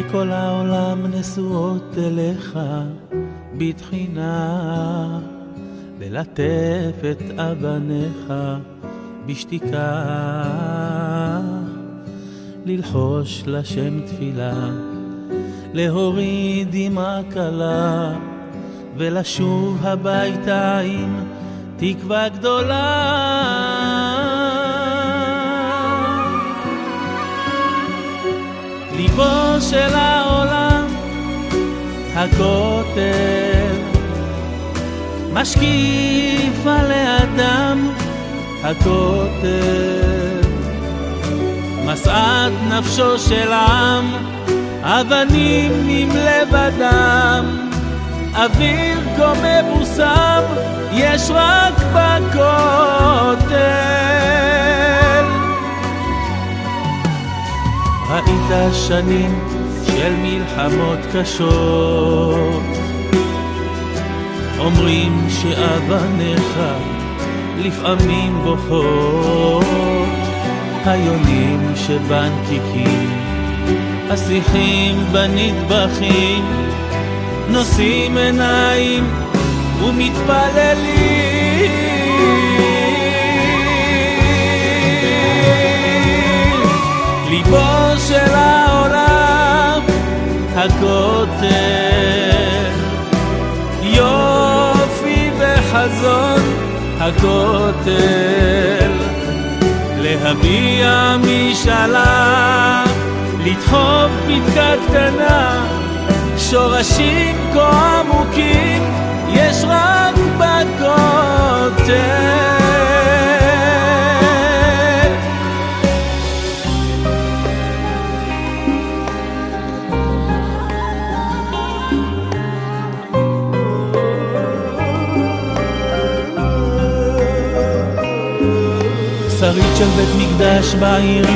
עיני כל העולם נשואות אליך בתחינה, ללטף את אבניך בשתיקה, ללחוש לשם תפילה, להוריד דמעה קלה, ולשוב הביתה עם תקווה גדולה. ליבו של העולם, הכותל, משקיף על האדם, הכותל, משאת נפשו של עם, אבנים עם לב אדם, אוויר כה מבוסם, יש רק שנים של מלחמות קשות, אומרים שאבניך לפעמים בוכות, היונים שבנקיקים, השיחים בנטבחים, נושאים עיניים ומתפללים. הכותל, להביע משאלה, לדחוף פתקה קטנה, שורשים כה עמוקים, יש רק בכותל. שרית של בית מקדש בעיר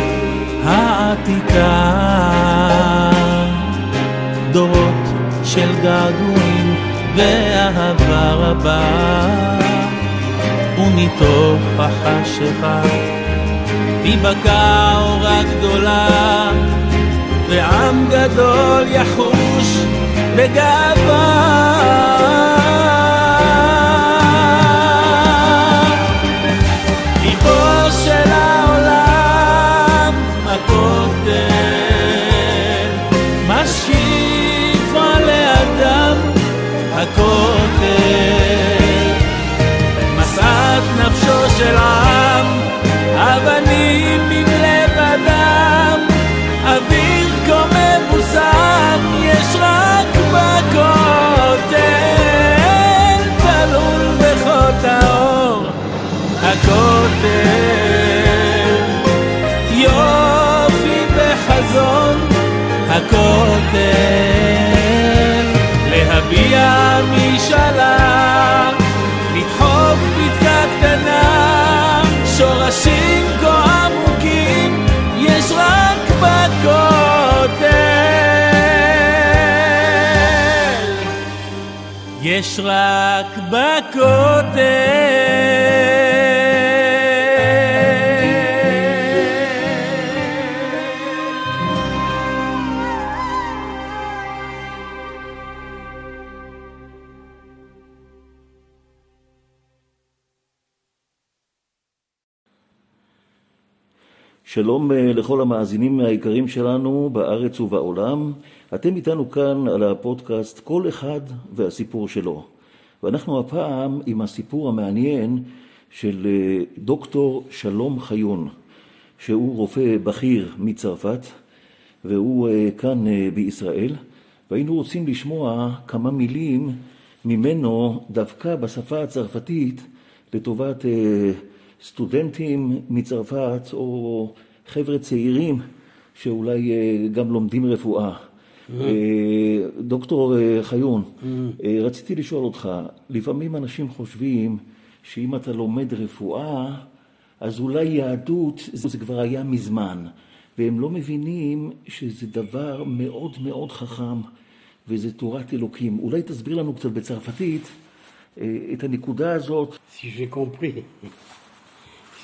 העתיקה. דורות של געגועים ואהבה רבה ומתוך החשיכה תיבקע אורה גדולה ועם גדול יחוש בגאווה הכותל, יופי וחזון, הכותל, להביע משאלה, לדחוף פתקה קטנה, שורשים כה עמוקים, יש רק בכותל. יש רק בכותל. שלום אה, לכל המאזינים היקרים שלנו בארץ ובעולם. אתם איתנו כאן על הפודקאסט כל אחד והסיפור שלו. ואנחנו הפעם עם הסיפור המעניין של אה, דוקטור שלום חיון, שהוא רופא בכיר מצרפת, והוא אה, כאן בישראל, והיינו רוצים לשמוע כמה מילים ממנו דווקא בשפה הצרפתית לטובת סטודנטים מצרפת או חבר'ה צעירים שאולי אה, גם לומדים רפואה. אה, דוקטור אה, חיון, אה, רציתי לשאול אותך, לפעמים אנשים חושבים שאם אתה לומד רפואה, אז אולי יהדות זה כבר היה מזמן, והם לא מבינים שזה דבר מאוד מאוד חכם, וזה תורת אלוקים. אולי תסביר לנו קצת בצרפתית את הנקודה הזאת. Si j'ai compris,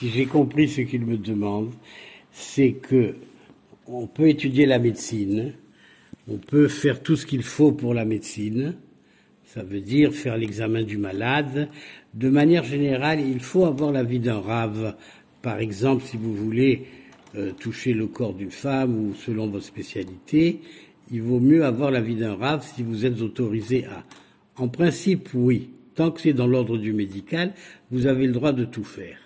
si j'ai compris ce qu'il me demande, c'est que on peut étudier la médecine, On peut faire tout ce qu'il faut pour la médecine. Ça veut dire faire l'examen du malade. De manière générale, il faut avoir l'avis d'un rave. Par exemple, si vous voulez euh, toucher le corps d'une femme ou selon votre spécialité, il vaut mieux avoir l'avis d'un rave si vous êtes autorisé à. En principe, oui. Tant que c'est dans l'ordre du médical, vous avez le droit de tout faire.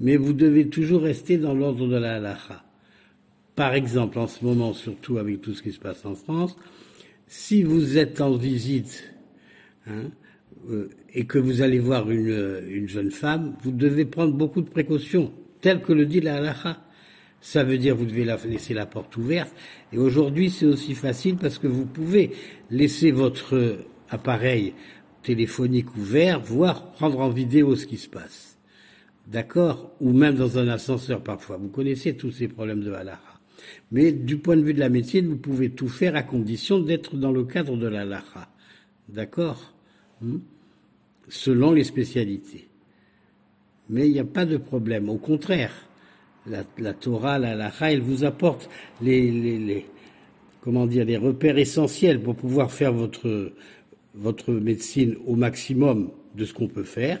Mais vous devez toujours rester dans l'ordre de la halakha. Par exemple, en ce moment, surtout avec tout ce qui se passe en France, si vous êtes en visite hein, euh, et que vous allez voir une, une, jeune femme, vous devez prendre beaucoup de précautions, tel que le dit la halakha. Ça veut dire vous devez la, laisser la porte ouverte. Et aujourd'hui, c'est aussi facile parce que vous pouvez laisser votre appareil téléphonique ouvert, voire prendre en vidéo ce qui se passe. D'accord Ou même dans un ascenseur parfois. Vous connaissez tous ces problèmes de halakha. Mais du point de vue de la médecine, vous pouvez tout faire à condition d'être dans le cadre de la. D'accord hmm? Selon les spécialités. Mais il n'y a pas de problème. Au contraire, la, la Torah, la elle vous apporte les, les, les, comment dire, les repères essentiels pour pouvoir faire votre, votre médecine au maximum de ce qu'on peut faire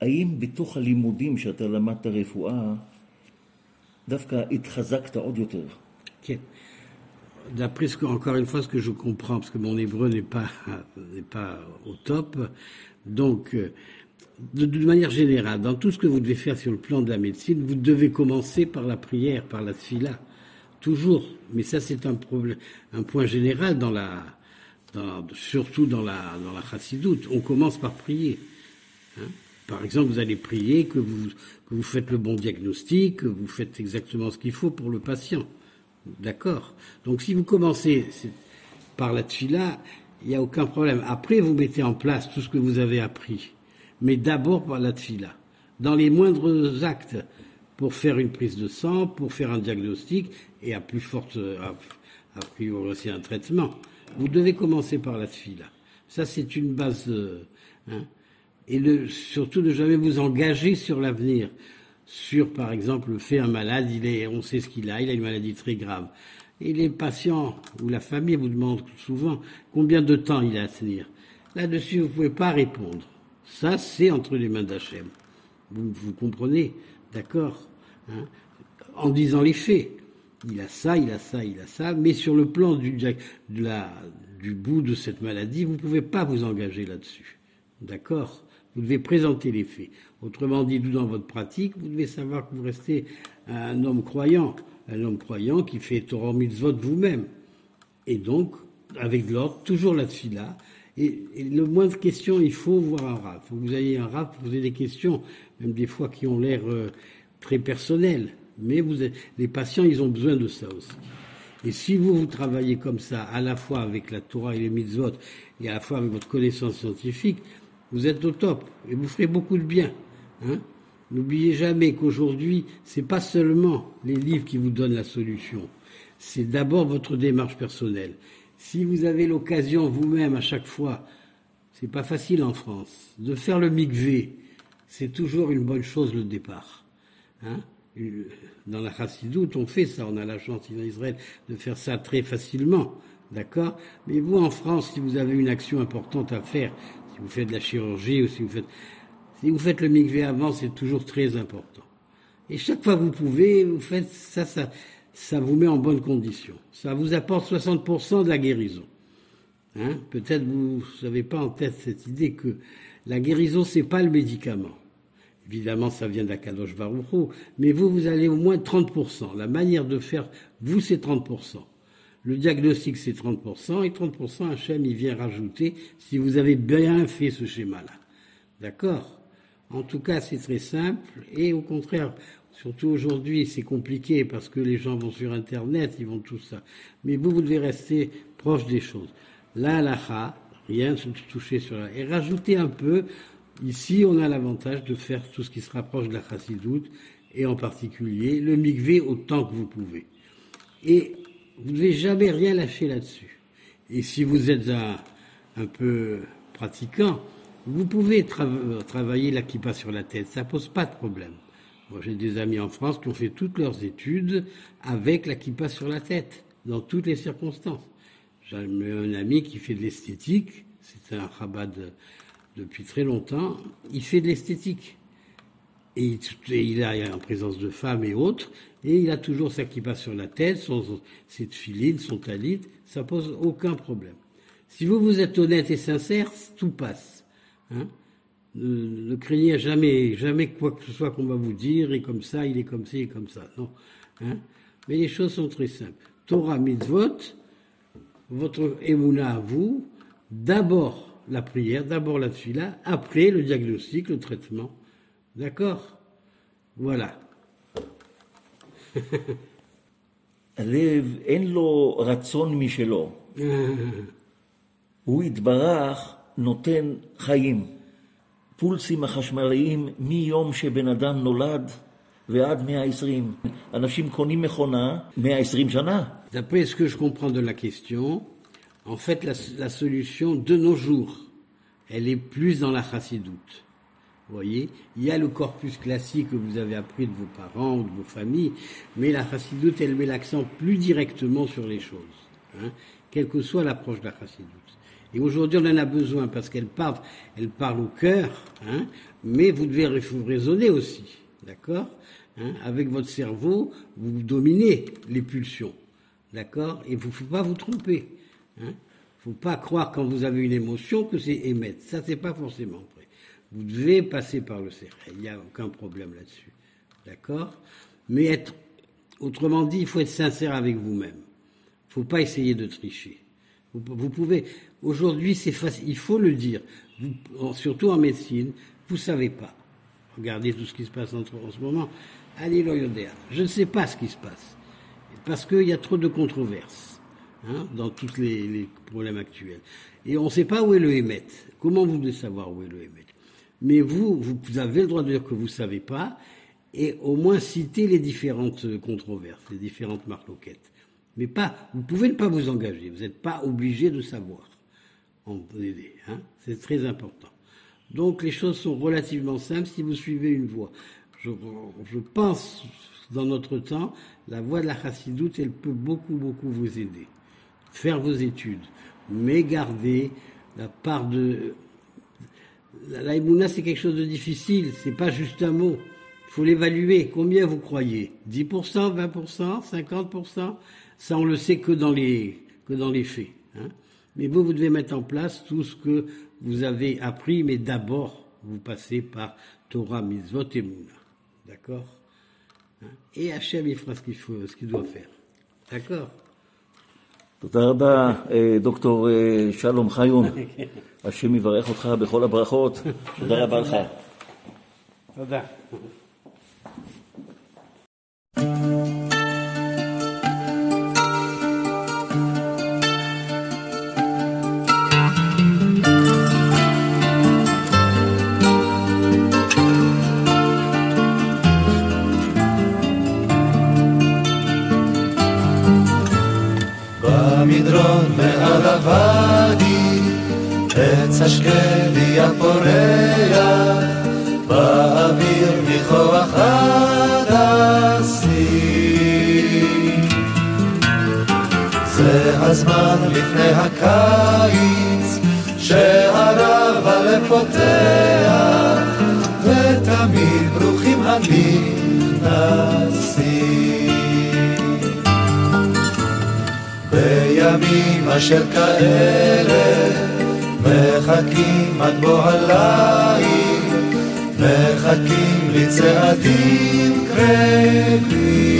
האם בתוך הלימודים שאתה למדת רפואה, דווקא התחזקת עוד יותר? כן. D'après ce que, encore une fois, ce que je comprends, parce que mon hébreu n'est pas, n'est pas au top, donc, de, de, manière générale, dans tout ce que vous devez faire sur le plan de la médecine, vous devez commencer par la prière, par la tfila. Toujours. Mais ça, c'est un problème, un point général dans la, dans, surtout dans la, dans la chassidoute. On commence par prier. Hein par exemple, vous allez prier que vous, que vous faites le bon diagnostic, que vous faites exactement ce qu'il faut pour le patient. D'accord? Donc si vous commencez par la tfila, il n'y a aucun problème. Après, vous mettez en place tout ce que vous avez appris. Mais d'abord par la tfila. Dans les moindres actes, pour faire une prise de sang, pour faire un diagnostic, et à plus forte, à, à priori aussi un traitement. Vous devez commencer par la tfila. Ça, c'est une base. Euh, hein, et surtout ne jamais vous engager sur l'avenir. Sur, par exemple, le fait un malade, il est, on sait ce qu'il a, il a une maladie très grave. Et les patients ou la famille vous demandent souvent combien de temps il a à tenir. Là-dessus, vous ne pouvez pas répondre. Ça, c'est entre les mains d'Hachem. Vous, vous comprenez D'accord hein En disant les faits. Il a ça, il a ça, il a ça, mais sur le plan du, de la, du bout de cette maladie, vous ne pouvez pas vous engager là-dessus. D'accord? Vous devez présenter les faits. Autrement dit, dans votre pratique, vous devez savoir que vous restez un homme croyant, un homme croyant qui fait Torah mitzvot vous-même. Et donc, avec l'ordre, toujours là-dessus là. Et, le moindre question, il faut voir un rap. Il faut que vous ayez un rap, poser des questions, même des fois qui ont l'air euh, très personnelles. Mais vous les patients, ils ont besoin de ça aussi. Et si vous, vous travaillez comme ça, à la fois avec la Torah et les mitzvot, et à la fois avec votre connaissance scientifique, vous êtes au top et vous ferez beaucoup de bien. Hein N'oubliez jamais qu'aujourd'hui, c'est pas seulement les livres qui vous donnent la solution. C'est d'abord votre démarche personnelle. Si vous avez l'occasion vous-même à chaque fois, c'est pas facile en France, de faire le mikvé, c'est toujours une bonne chose le départ. Hein Dans la chassidoute, on fait ça, on a la chance en Israël de faire ça très facilement. D'accord Mais vous, en France, si vous avez une action importante à faire, si vous faites de la chirurgie ou si vous faites, si vous faites le mikvé avant, c'est toujours très important. Et chaque fois que vous pouvez, vous faites ça, ça, ça vous met en bonne condition. Ça vous apporte 60% de la guérison. Hein? Peut-être vous n'avez pas en tête cette idée que la guérison, c'est pas le médicament. Évidemment, ça vient d'Akadosh Baruch mais vous, vous allez au moins 30%. La manière de faire, vous, c'est 30%. Le diagnostic, c'est 30%, et 30%, Hachem, il vient rajouter si vous avez bien fait ce schéma-là. D'accord? En tout cas, c'est très simple, et au contraire, surtout aujourd'hui, c'est compliqué parce que les gens vont sur Internet, ils vont tout ça. Mais vous, vous devez rester proche des choses. La halakha, Rien de toucher sur la... Et rajouter un peu, ici on a l'avantage de faire tout ce qui se rapproche de la chassidoute, et en particulier le mikvé autant que vous pouvez. Et vous ne devez jamais rien lâcher là-dessus. Et si vous êtes un, un peu pratiquant, vous pouvez travailler la kippa sur la tête, ça pose pas de problème. Moi, j'ai des amis en France qui ont fait toutes leurs études avec la kippa sur la tête, dans toutes les circonstances. J'ai un ami qui fait de l'esthétique, c'est un rabat depuis très longtemps, il fait de l'esthétique. Et, il est en présence de femmes et autres, et il a toujours sa kippa sur la tête, son, ses tefilines, son talit, ça pose aucun problème. Si vous vous êtes honnête et sincère, tout passe. Hein ne, craignez jamais, jamais quoi que ce soit qu'on va vous dire, et comme ça, il est comme ci, et comme ça. Non. Hein Mais les choses sont très simples. Torah mitzvot, votre émouna à vous, d'abord la prière, d'abord la tefila, après le diagnostic, le traitement. D'accord Voilà. הלב אין לו רצון משלו. הוא יתברך נותן חיים. פולסים החשמליים מיום שבן אדם נולד ועד 120. אנשים קונים מכונה 120 שנה. D'après ce que je comprends de la question, en fait, la, la solution de nos jours, elle est plus dans la chassidoute. Vous voyez, il y a le corpus classique que vous avez appris de vos parents ou de vos familles, mais la chassidoute, elle met l'accent plus directement sur les choses, hein, quelle que soit l'approche de la chassidoute. Et aujourd'hui, on en a besoin parce qu'elle parle, elle parle au cœur, hein, mais vous devez raisonner aussi, d'accord hein, Avec votre cerveau, vous dominez les pulsions. D'accord Et il ne faut pas vous tromper. Il ne faut pas croire quand vous avez une émotion que c'est émettre. Ça, c'est pas forcément vrai. Vous devez passer par le cerveau. Il n'y a aucun problème là-dessus. D'accord? Mais être, autrement dit, il faut être sincère avec vous-même. Il ne faut pas essayer de tricher. Vous, pouvez, aujourd'hui, c'est facile, il faut le dire. Surtout en médecine, vous savez pas. Regardez tout ce qui se passe en, ce moment. Allez, Je ne sais pas ce qui se passe parce qu'il y a trop de controverses hein, dans tous les, problèmes actuels. Et on ne sait pas où est le Hémet. Comment vous devez savoir où est le Hémet Mais vous, vous avez le droit de dire que vous ne savez pas et au moins citer les différentes controverses, les différentes marloquettes. Mais pas, vous pouvez ne pas vous engager, vous n'êtes pas obligé de savoir. Hein c'est très important. Donc les choses sont relativement simples si vous suivez une voie. Je, je pense dans notre temps, la voie de la chassidoute, elle peut beaucoup, beaucoup vous aider. Faire vos études, mais garder la part de... La c'est quelque chose de difficile, c'est pas juste un mot. Il faut l'évaluer. Combien vous croyez? 10%, 20%, 50% Ça, on le sait que dans les, que dans les faits. Hein. mais vous, vous devez mettre en place tout ce que vous avez appris, mais d'abord, vous passez par Torah, Mitzvot et Mouna. D'accord? Et Hachem, il fera ce qu'il faut, ce qu'il doit faire. D'accord? תודה רבה, דוקטור שלום חיון. השם יברך אותך בכל הברכות. תודה רבה לך. תודה. הוואדי, עץ השקדי הפורח, באוויר מכוח הדסים. זה הזמן לפני הקיץ, שהרב הלב פותח, ותמיד ברוכים הנכנסים. בימים אשר כאלה מחכים עד בוא הליל, מחכים לצעדים קרבים.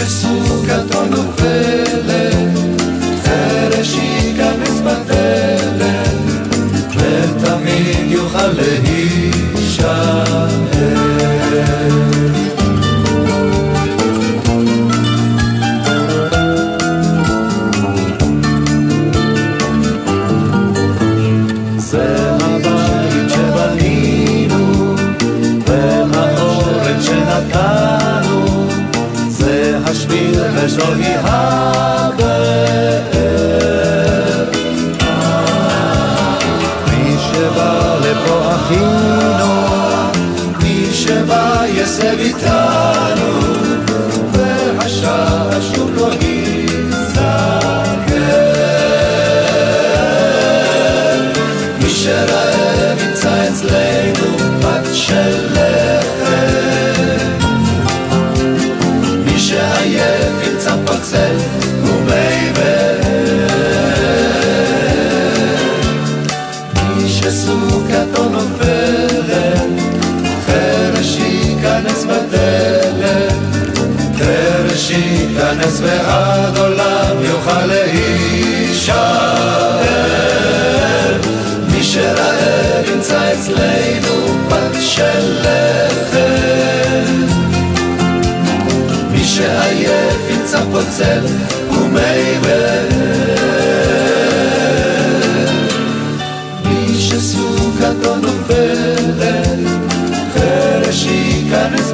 Gesù canto no fede כתו נופלת, חרש ייכנס בדלת, חרש ייכנס ועד עולם יוכל להישאר. מי שרעב ימצא אצלנו פת של לחם, מי שעייף ימצא פוצל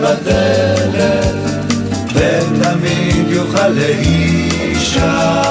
בדלת, ותמיד יוכל לאישה